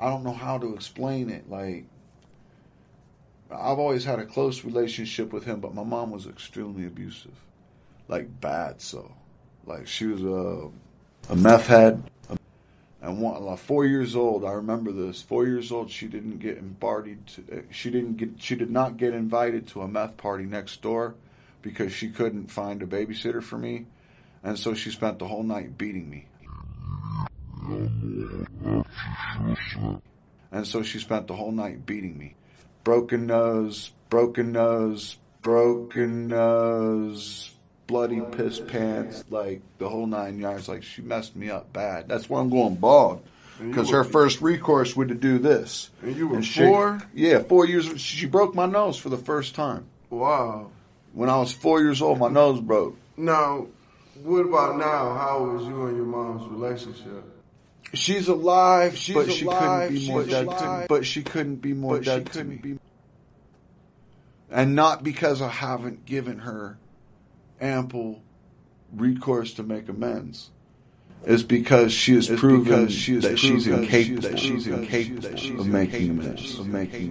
I don't know how to explain it. Like, I've always had a close relationship with him, but my mom was extremely abusive, like bad. So, like she was a a meth head, and one, like four years old. I remember this. Four years old, she didn't get invited. She didn't get. She did not get invited to a meth party next door because she couldn't find a babysitter for me, and so she spent the whole night beating me. And so she spent the whole night beating me. Broken nose, broken nose, broken nose, bloody piss pants, like the whole nine yards. Like she messed me up bad. That's why I'm going bald. Because her first recourse would to do this. And you were she- four? yeah, four years. She broke my nose for the first time. Wow. When I was four years old, my nose broke. Now, what about now? How was you and your mom's relationship? She's alive, She's but she alive, couldn't be more she's dead alive, to. But she couldn't be more but she dead to couldn't me. And not because I haven't given her ample recourse to make amends. It's because she has proven she has that she's proven incapable, that she's she's incapable of making amends. Of making